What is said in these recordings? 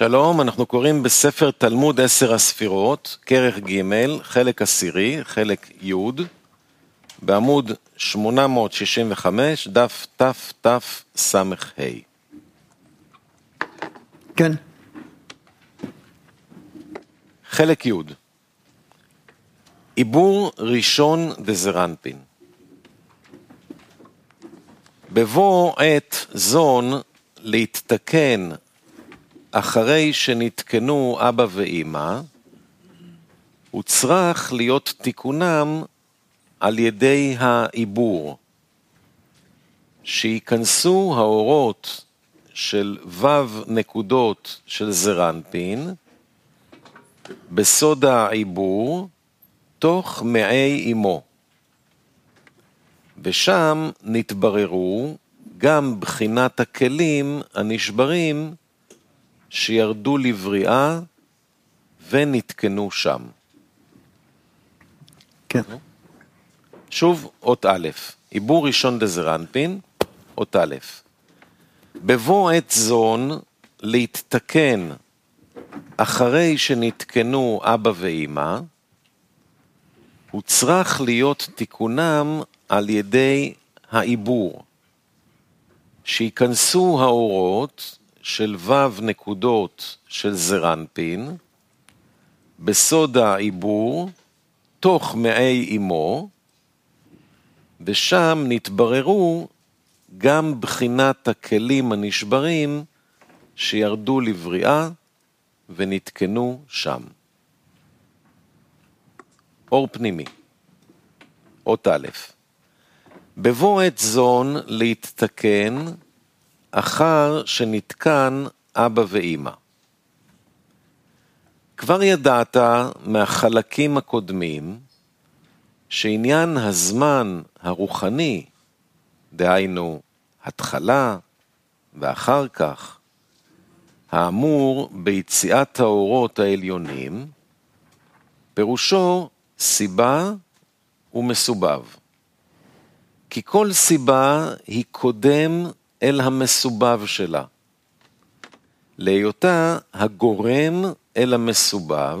שלום, אנחנו קוראים בספר תלמוד עשר הספירות, כרך ג', חלק עשירי, חלק י', בעמוד 865, דף תתס"ה. כן. חלק י' עיבור ראשון דזרנפין בבוא עת זון להתתקן אחרי שנתקנו אבא ואימא, הוא צריך להיות תיקונם על ידי העיבור, שייכנסו האורות של ו' נקודות של זרנפין בסוד העיבור תוך מעי אמו, ושם נתבררו גם בחינת הכלים הנשברים שירדו לבריאה ונתקנו שם. כן. שוב, אות א', עיבור ראשון דזרנפין, אות א'. בבוא עת זון להתתקן אחרי שנתקנו אבא ואימא, הוא צריך להיות תיקונם על ידי העיבור, שייכנסו האורות של ו' נקודות של זרנפין בסוד העיבור תוך מעי אמו, ושם נתבררו גם בחינת הכלים הנשברים שירדו לבריאה ונתקנו שם. אור פנימי, אות א', בבוא עת זון להתתקן אחר שנתקן אבא ואימא. כבר ידעת מהחלקים הקודמים שעניין הזמן הרוחני, דהיינו התחלה ואחר כך, האמור ביציאת האורות העליונים, פירושו סיבה ומסובב. כי כל סיבה היא קודם אל המסובב שלה. להיותה הגורם אל המסובב,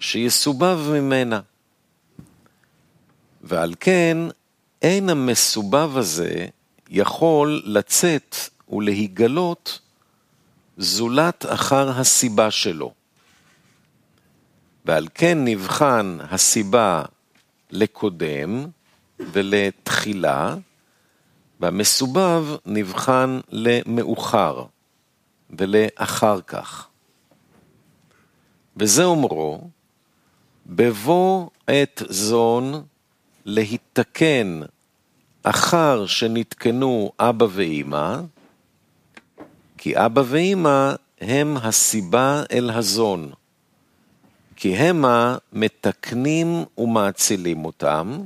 שיסובב ממנה. ועל כן, אין המסובב הזה יכול לצאת ולהיגלות זולת אחר הסיבה שלו. ועל כן נבחן הסיבה לקודם ולתחילה, והמסובב נבחן למאוחר ולאחר כך. וזה אומרו, בבוא עת זון להתתקן אחר שנתקנו אבא ואימא, כי אבא ואימא הם הסיבה אל הזון, כי המה מתקנים ומאצילים אותם,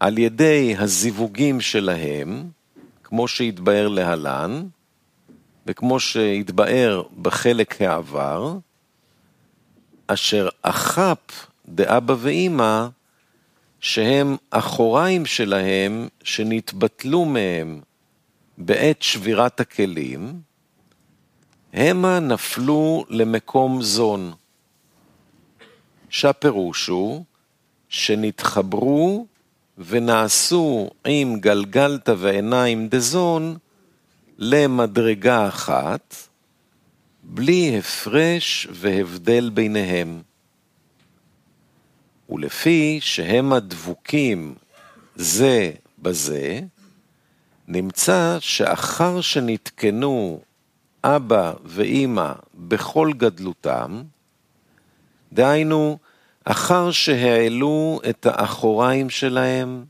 על ידי הזיווגים שלהם, כמו שהתבאר להלן, וכמו שהתבאר בחלק העבר, אשר אחפ דאבא ואימא, שהם אחוריים שלהם שנתבטלו מהם בעת שבירת הכלים, המה נפלו למקום זון, שהפירוש הוא שנתחברו ונעשו עם גלגלתא ועיניים דזון למדרגה אחת, בלי הפרש והבדל ביניהם. ולפי שהם הדבוקים זה בזה, נמצא שאחר שנתקנו אבא ואימא בכל גדלותם, דהיינו, אחר שהעלו את האחוריים שלהם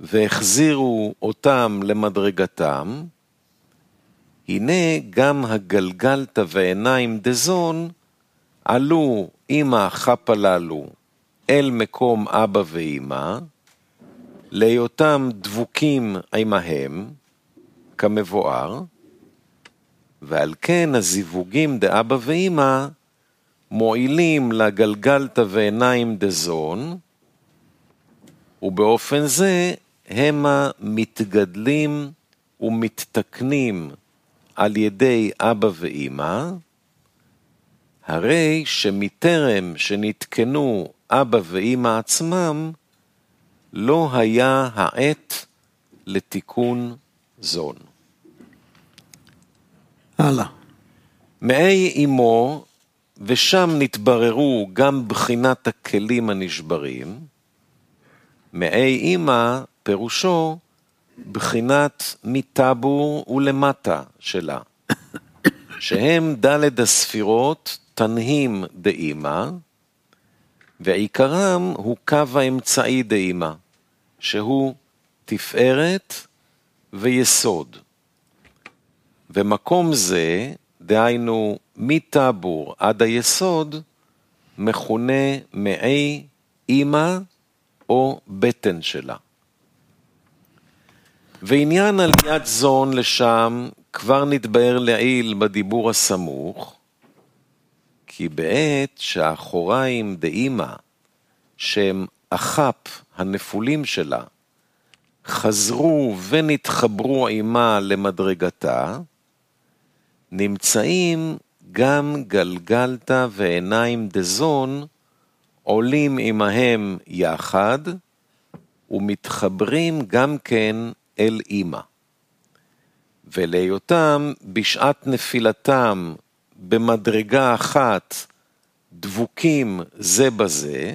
והחזירו אותם למדרגתם, הנה גם הגלגלתא ועיניים דזון עלו עם החפ הללו אל מקום אבא ואמא, להיותם דבוקים עמהם, כמבואר, ועל כן הזיווגים דאבא ואמא מועילים לגלגלתא ועיניים דזון, ובאופן זה המה מתגדלים ומתתקנים על ידי אבא ואימא, הרי שמטרם שנתקנו אבא ואמא עצמם, לא היה העת לתיקון זון. הלאה. מעי אמו, ושם נתבררו גם בחינת הכלים הנשברים, מעי אמא פירושו בחינת מטבור ולמטה שלה, שהם דלת הספירות תנהים דאמא, ועיקרם הוא קו האמצעי דאמא, שהוא תפארת ויסוד. ומקום זה, דהיינו מטבור עד היסוד, מכונה מעי אמא או בטן שלה. ועניין עליית זון לשם כבר נתבהר לעיל בדיבור הסמוך, כי בעת שהאחוריים דאמא, שהם אחפ הנפולים שלה, חזרו ונתחברו עימה למדרגתה, נמצאים גם גלגלתא ועיניים דזון עולים עמהם יחד ומתחברים גם כן אל אמא. ולהיותם בשעת נפילתם במדרגה אחת דבוקים זה בזה,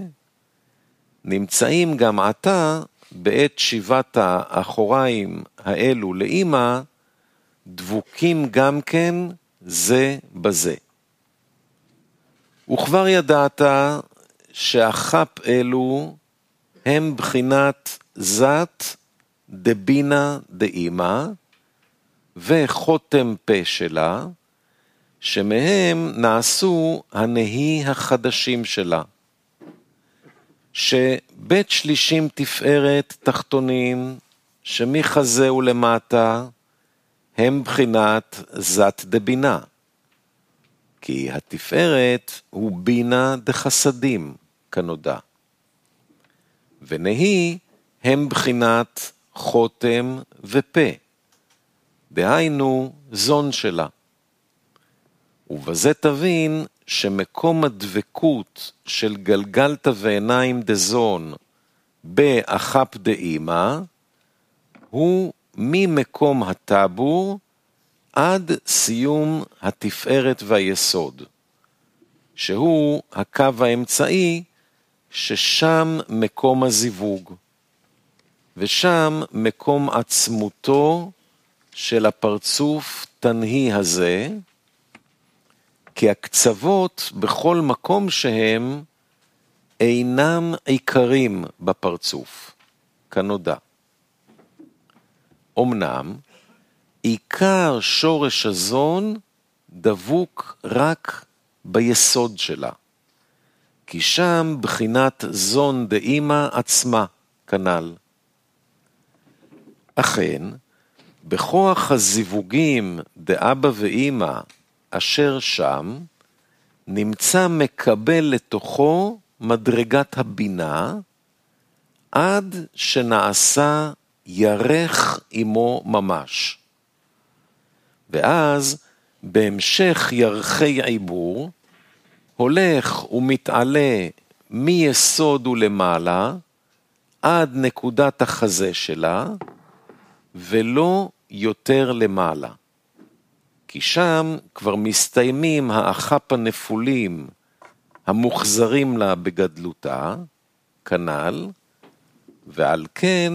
נמצאים גם עתה בעת שיבת האחוריים האלו לאמא, דבוקים גם כן זה בזה. וכבר ידעת שהחפ אלו הם בחינת זת דבינה דאמא וחותם פה שלה, שמהם נעשו הנהי החדשים שלה. שבית שלישים תפארת תחתונים, שמחזה ולמטה, הם בחינת זת דבינה. כי התפארת הוא בינה דחסדים, כנודע. ונהי הם בחינת חותם ופה, דהיינו זון שלה. ובזה תבין שמקום הדבקות של גלגלתא ועיניים דזון באחפ דאמא הוא ממקום הטבור עד סיום התפארת והיסוד, שהוא הקו האמצעי ששם מקום הזיווג, ושם מקום עצמותו של הפרצוף תנהי הזה, כי הקצוות בכל מקום שהם אינם עיקרים בפרצוף, כנודע. אמנם, עיקר שורש הזון דבוק רק ביסוד שלה, כי שם בחינת זון דאמא עצמה, כנ"ל. אכן, בכוח הזיווגים דאבא ואימא אשר שם, נמצא מקבל לתוכו מדרגת הבינה, עד שנעשה ירך עמו ממש. ואז, בהמשך ירחי עיבור, הולך ומתעלה מיסוד ולמעלה, עד נקודת החזה שלה, ולא יותר למעלה. כי שם כבר מסתיימים האחפ הנפולים המוחזרים לה בגדלותה, כנ"ל, ועל כן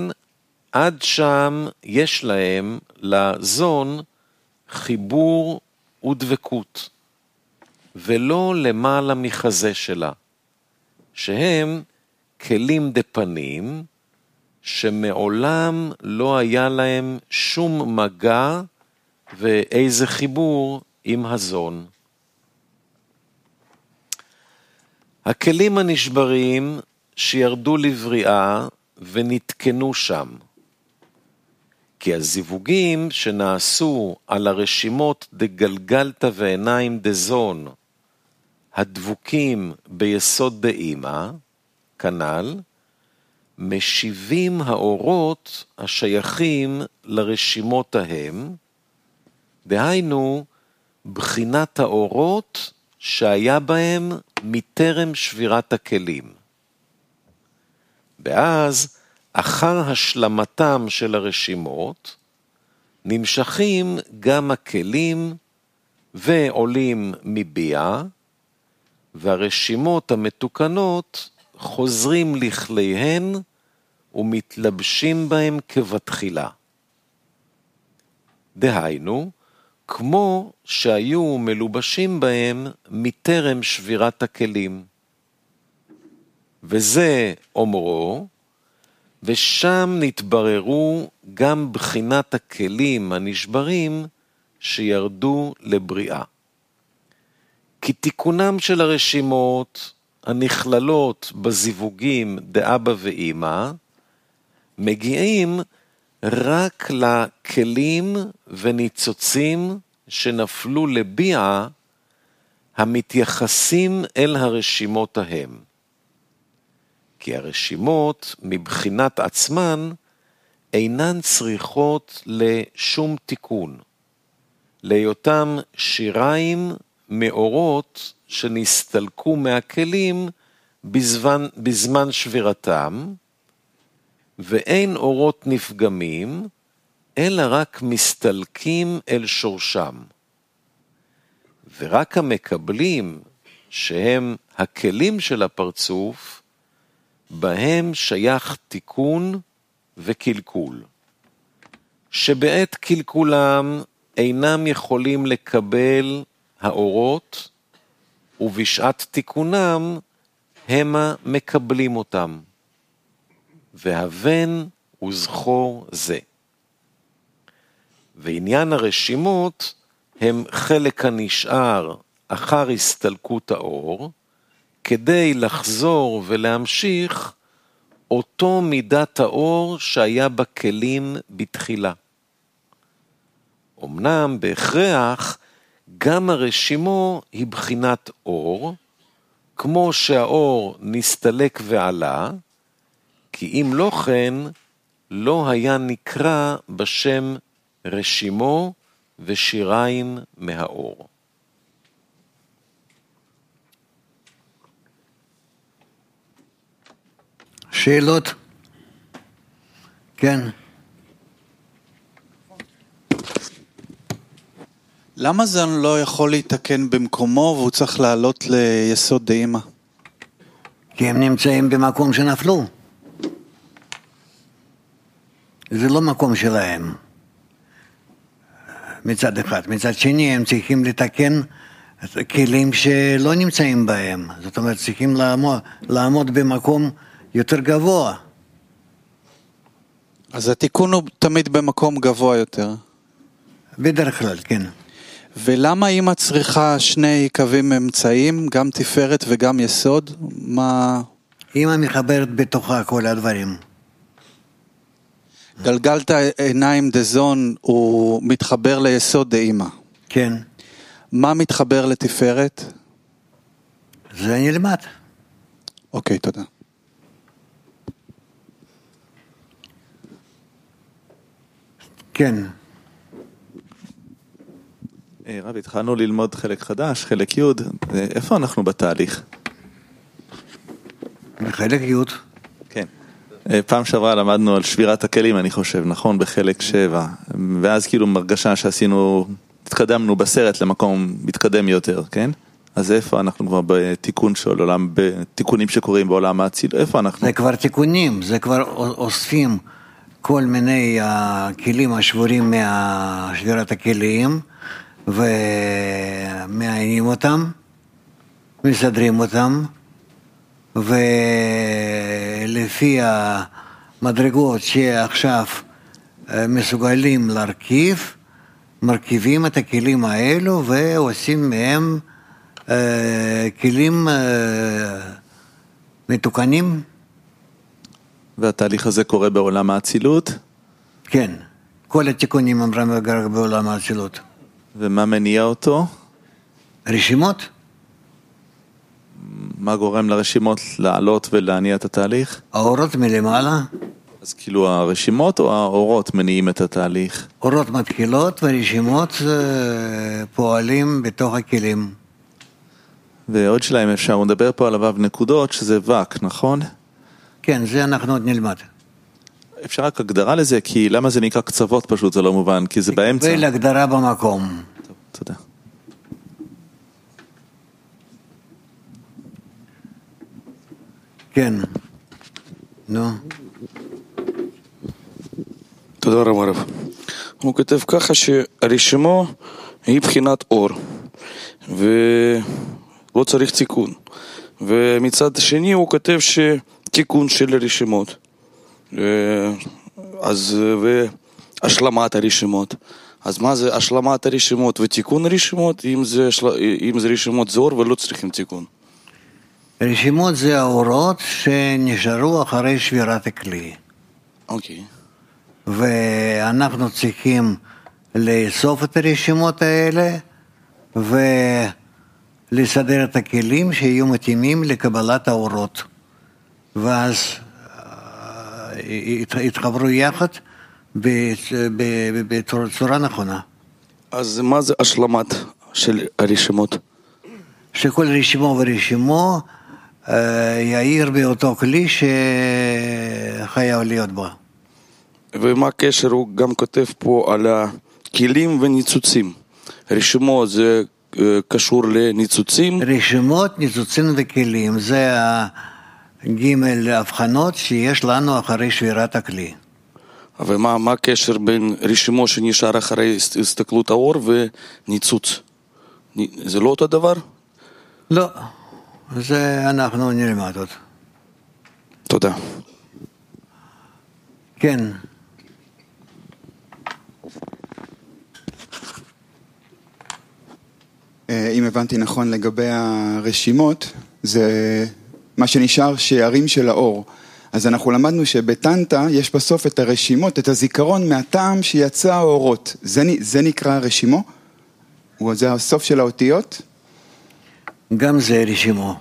עד שם יש להם, לזון, חיבור ודבקות, ולא למעלה מחזה שלה, שהם כלים דפנים, שמעולם לא היה להם שום מגע ואיזה חיבור עם הזון. הכלים הנשברים שירדו לבריאה ונתקנו שם, כי הזיווגים שנעשו על הרשימות דגלגלתא ועיניים דזון, הדבוקים ביסוד דאמא, כנ"ל, משיבים האורות השייכים לרשימות ההם, דהיינו, בחינת האורות שהיה בהם מטרם שבירת הכלים. ואז, אחר השלמתם של הרשימות, נמשכים גם הכלים ועולים מביאה, והרשימות המתוקנות חוזרים לכליהן ומתלבשים בהם כבתחילה. דהיינו, כמו שהיו מלובשים בהם מטרם שבירת הכלים. וזה אומרו, ושם נתבררו גם בחינת הכלים הנשברים שירדו לבריאה. כי תיקונם של הרשימות הנכללות בזיווגים דאבא ואימא, מגיעים רק לכלים וניצוצים שנפלו לביעה המתייחסים אל הרשימות ההם. כי הרשימות מבחינת עצמן אינן צריכות לשום תיקון, להיותם שיריים מאורות שנסתלקו מהכלים בזמן, בזמן שבירתם, ואין אורות נפגמים, אלא רק מסתלקים אל שורשם. ורק המקבלים, שהם הכלים של הפרצוף, בהם שייך תיקון וקלקול. שבעת קלקולם אינם יכולים לקבל האורות, ובשעת תיקונם המה מקבלים אותם. והבן וזכור זה. ועניין הרשימות הם חלק הנשאר אחר הסתלקות האור, כדי לחזור ולהמשיך אותו מידת האור שהיה בכלים בתחילה. אמנם בהכרח גם הרשימו היא בחינת אור, כמו שהאור נסתלק ועלה, כי אם לא כן, לא היה נקרא בשם רשימו ושיריים מהאור. שאלות? כן. למה זה לא יכול להתקן במקומו והוא צריך לעלות ליסוד דאימא? כי הם נמצאים במקום שנפלו. זה לא מקום שלהם, מצד אחד. מצד שני, הם צריכים לתקן כלים שלא נמצאים בהם. זאת אומרת, צריכים לעמוד, לעמוד במקום יותר גבוה. אז התיקון הוא תמיד במקום גבוה יותר. בדרך כלל, כן. ולמה אימא צריכה שני קווים אמצעיים, גם תפארת וגם יסוד? מה... אימא מחברת בתוכה כל הדברים. גלגלת עיניים דזון הוא מתחבר ליסוד דאימא. כן. מה מתחבר לתפארת? זה נלמד. אוקיי, תודה. כן. אה, רב, התחלנו ללמוד חלק חדש, חלק י', אה, איפה אנחנו בתהליך? בחלק י'. כן. אה, פעם שעברה למדנו על שבירת הכלים, אני חושב, נכון? בחלק שבע. ואז כאילו מרגשה שעשינו, התקדמנו בסרט למקום מתקדם יותר, כן? אז איפה אנחנו כבר בתיקון של עולם, בתיקונים שקורים בעולם האציל, איפה אנחנו? זה כבר תיקונים, זה כבר אוספים כל מיני הכלים השבורים משבירת הכלים ומעיינים אותם, מסדרים אותם, ולפי המדרגות שעכשיו מסוגלים להרכיב, מרכיבים את הכלים האלו ועושים מהם כלים מתוקנים. והתהליך הזה קורה בעולם האצילות? כן, כל התיקונים הם רק בעולם האצילות. ומה מניע אותו? רשימות. מה גורם לרשימות לעלות ולהניע את התהליך? האורות מלמעלה. אז כאילו הרשימות או האורות מניעים את התהליך? אורות מתחילות ורשימות פועלים בתוך הכלים. ועוד שאלה אם אפשר, הוא מדבר פה על הוו נקודות, שזה וק, נכון? כן, זה אנחנו עוד נלמד. אפשר רק הגדרה לזה? כי למה זה נקרא קצוות פשוט, זה לא מובן, כי זה באמצע. קבל הגדרה במקום. טוב, תודה. כן. נו. תודה רבה רב. הוא כותב ככה שהרשימו היא בחינת אור ולא צריך תיקון ומצד שני הוא כותב שתיקון של הרשימות אה, אז והשלמת הרשימות. אז מה זה השלמת הרשימות ותיקון הרשימות אם זה, של... אם זה רשימות זה אור ולא צריכים תיקון. רשימות זה האורות שנשארו אחרי שבירת הכלי. אוקיי. ואנחנו צריכים לאסוף את הרשימות האלה ולסדר את הכלים שיהיו מתאימים לקבלת האורות. ואז אה, יתחברו יחד בצורה נכונה. אז מה זה השלמת של הרשימות? שכל רשימו ורשימו אה, יאיר באותו כלי שחייב להיות בו. ומה הקשר, הוא גם כותב פה על הכלים וניצוצים. רשימו זה קשור לניצוצים, רשימות, ניצוצים וכלים, זה הגימל הבחנות שיש לנו אחרי שבירת הכלי. ומה מה הקשר בין רשימו שנשאר אחרי הס- הסתכלות האור וניצוץ? זה לא אותו דבר? לא, זה אנחנו נלמד עוד. תודה. כן, אם הבנתי נכון לגבי הרשימות, זה מה שנשאר שערים של האור. אז אנחנו למדנו שבטנטה יש בסוף את הרשימות, את הזיכרון מהטעם שיצא האורות. זה, זה נקרא רשימו? זה הסוף של האותיות? גם זה רשימו.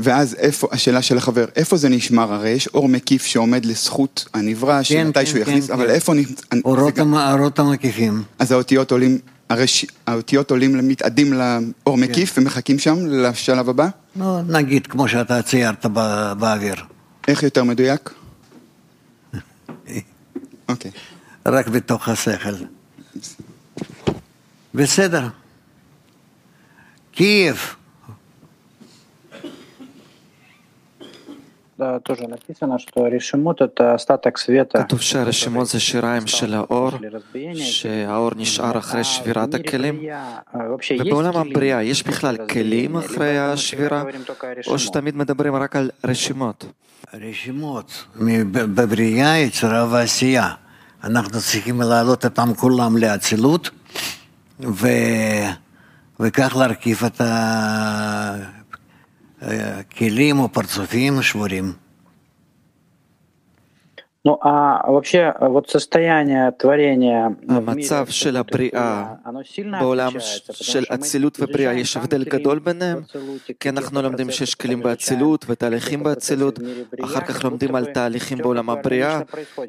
ואז איפה, השאלה של החבר, איפה זה נשמר? הרי יש אור מקיף שעומד לזכות הנברא, שמתישהו כן, יכניס, כן, אבל כן. איפה... נ- אורות, זה גם- המ- האורות המקיפים. אז האותיות עולים, הרש... האותיות עולים, מתאדים לאור מקיף כן. ומחכים שם לשלב הבא? נו, נגיד כמו שאתה ציירת בא- באוויר. איך יותר מדויק? אוקיי. רק בתוך השכל. בסדר. קייב, Да, тоже написано, что решимот это остаток света. כתוב שהרשימות זה שיריים של האור, после разбиения. שהאור נשאר אחרי А שבירת в мире הכלים. бытия, а, вообще есть ובעולם килим הבריאה יש после בכלל разбиения, כלים либо אחרי мы всегда השבירה, говорим только о או решимот? שתמיד מדברים רק על רשימות? רשימות מ- בבריאה, יצירה ועשייה. אנחנו צריכים להעלות אותם כולם לאצילות, ו... וכך להרכיב את אה, כלים או פרצופים שבורים. המצב של הבריאה בעולם של אצילות ובריאה, יש הבדל גדול ביניהם? כי אנחנו לומדים שיש כלים באצילות ותהליכים באצילות, אחר כך לומדים על תהליכים בעולם הבריאה,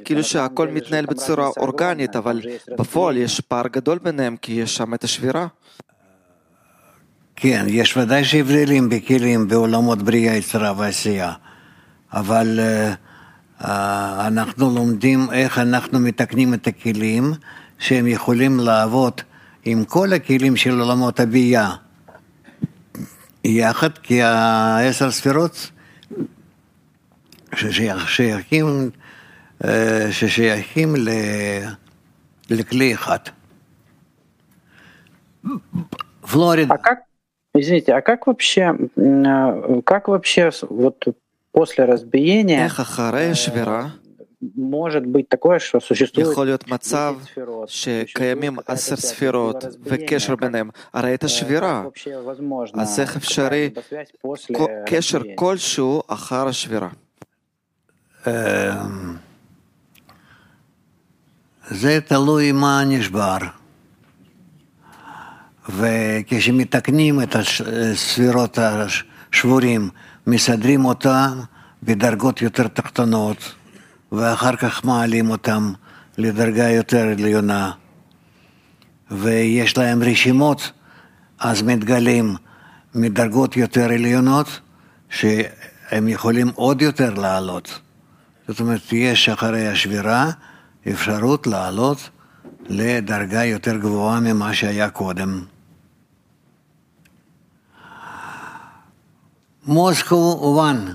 כאילו שהכל מתנהל בצורה אורגנית, אבל בפועל יש פער גדול ביניהם, כי יש שם את השבירה. כן, יש ודאי שהבדלים בכלים בעולמות בריאה, יצירה ועשייה, אבל אה, אה, אנחנו לומדים איך אנחנו מתקנים את הכלים שהם יכולים לעבוד עם כל הכלים של עולמות הביאה יחד, כי העשר ספירות ששייך- שייכים, אה, ששייכים ל- לכלי אחד. פלורידה А как, извините, а как вообще, м, а, как вообще с- вот после разбиения איך אחרי השבירה может быть такое, что существует יכול להיות מצב 10 ספירות, שקיימים существует עשר какая-то связь, ספירות либо разбиение, וקשר как- ביניהם. הרי את э, השבירה, как вообще возможно אז איך אפשרי какая-либо связь после כל- קשר разбиения? כלשהו אחר השבירה. אמ, זה תלוי מה נשבר. וכשמתקנים את הספירות השבורים, מסדרים אותם בדרגות יותר תחתונות, ואחר כך מעלים אותם לדרגה יותר עליונה. ויש להם רשימות, אז מתגלים מדרגות יותר עליונות, שהם יכולים עוד יותר לעלות. זאת אומרת, יש אחרי השבירה אפשרות לעלות לדרגה יותר גבוהה ממה שהיה קודם. מוסקו וואן.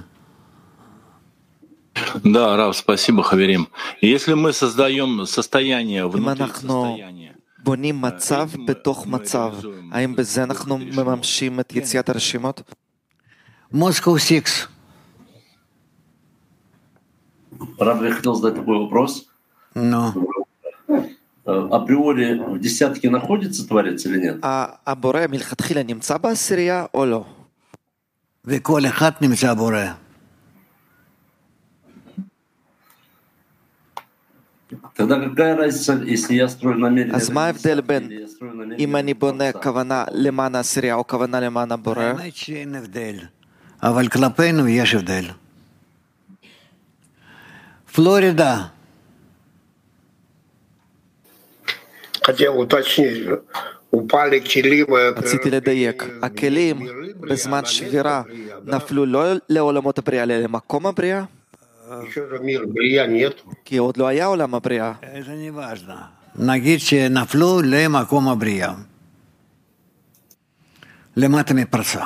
Да, Рав, спасибо, Хаверим. Если мы создаем состояние אם внутри אנחנו состояния, בונים מצב בתוך מצב, האם בזה אנחנו מממשים את יציאת הרשימות? Moscow 6. Раб, я хотел задать такой вопрос. Ну, Э, Априори в десятке находится Творец или нет? ה- הבורא מלכתחילה נמצא בעשירייה או לא? וכל אחד נמצא בורא. Тогда какая разница, если я строю намерение... אז מה ההבדל בין или я строю намерение אם אני בונה Творца? כוונה למען העשירייה או כוונה למען הבורא? האמת שאין הבדל, אבל כלפינו יש הבדל. פלורידה, Хотел уточнить, упали килимы... רציתי לדייק, הכלים בזמן שבירה נפלו לא לעולמות הבריאה, אלא למקום הבריאה? כי עוד לא היה עולם הבריאה. נגיד שנפלו למקום הבריאה. למטה מפרסה.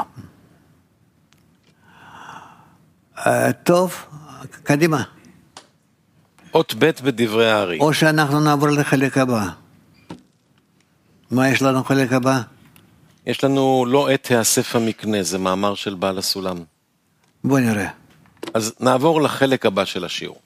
אה, טוב, קדימה. אות ב' בדברי הארי. או שאנחנו נעבור לחלק הבא. מה יש לנו חלק הבא? יש לנו לא עת תיאסף המקנה, זה מאמר של בעל הסולם. בוא נראה. אז נעבור לחלק הבא של השיעור.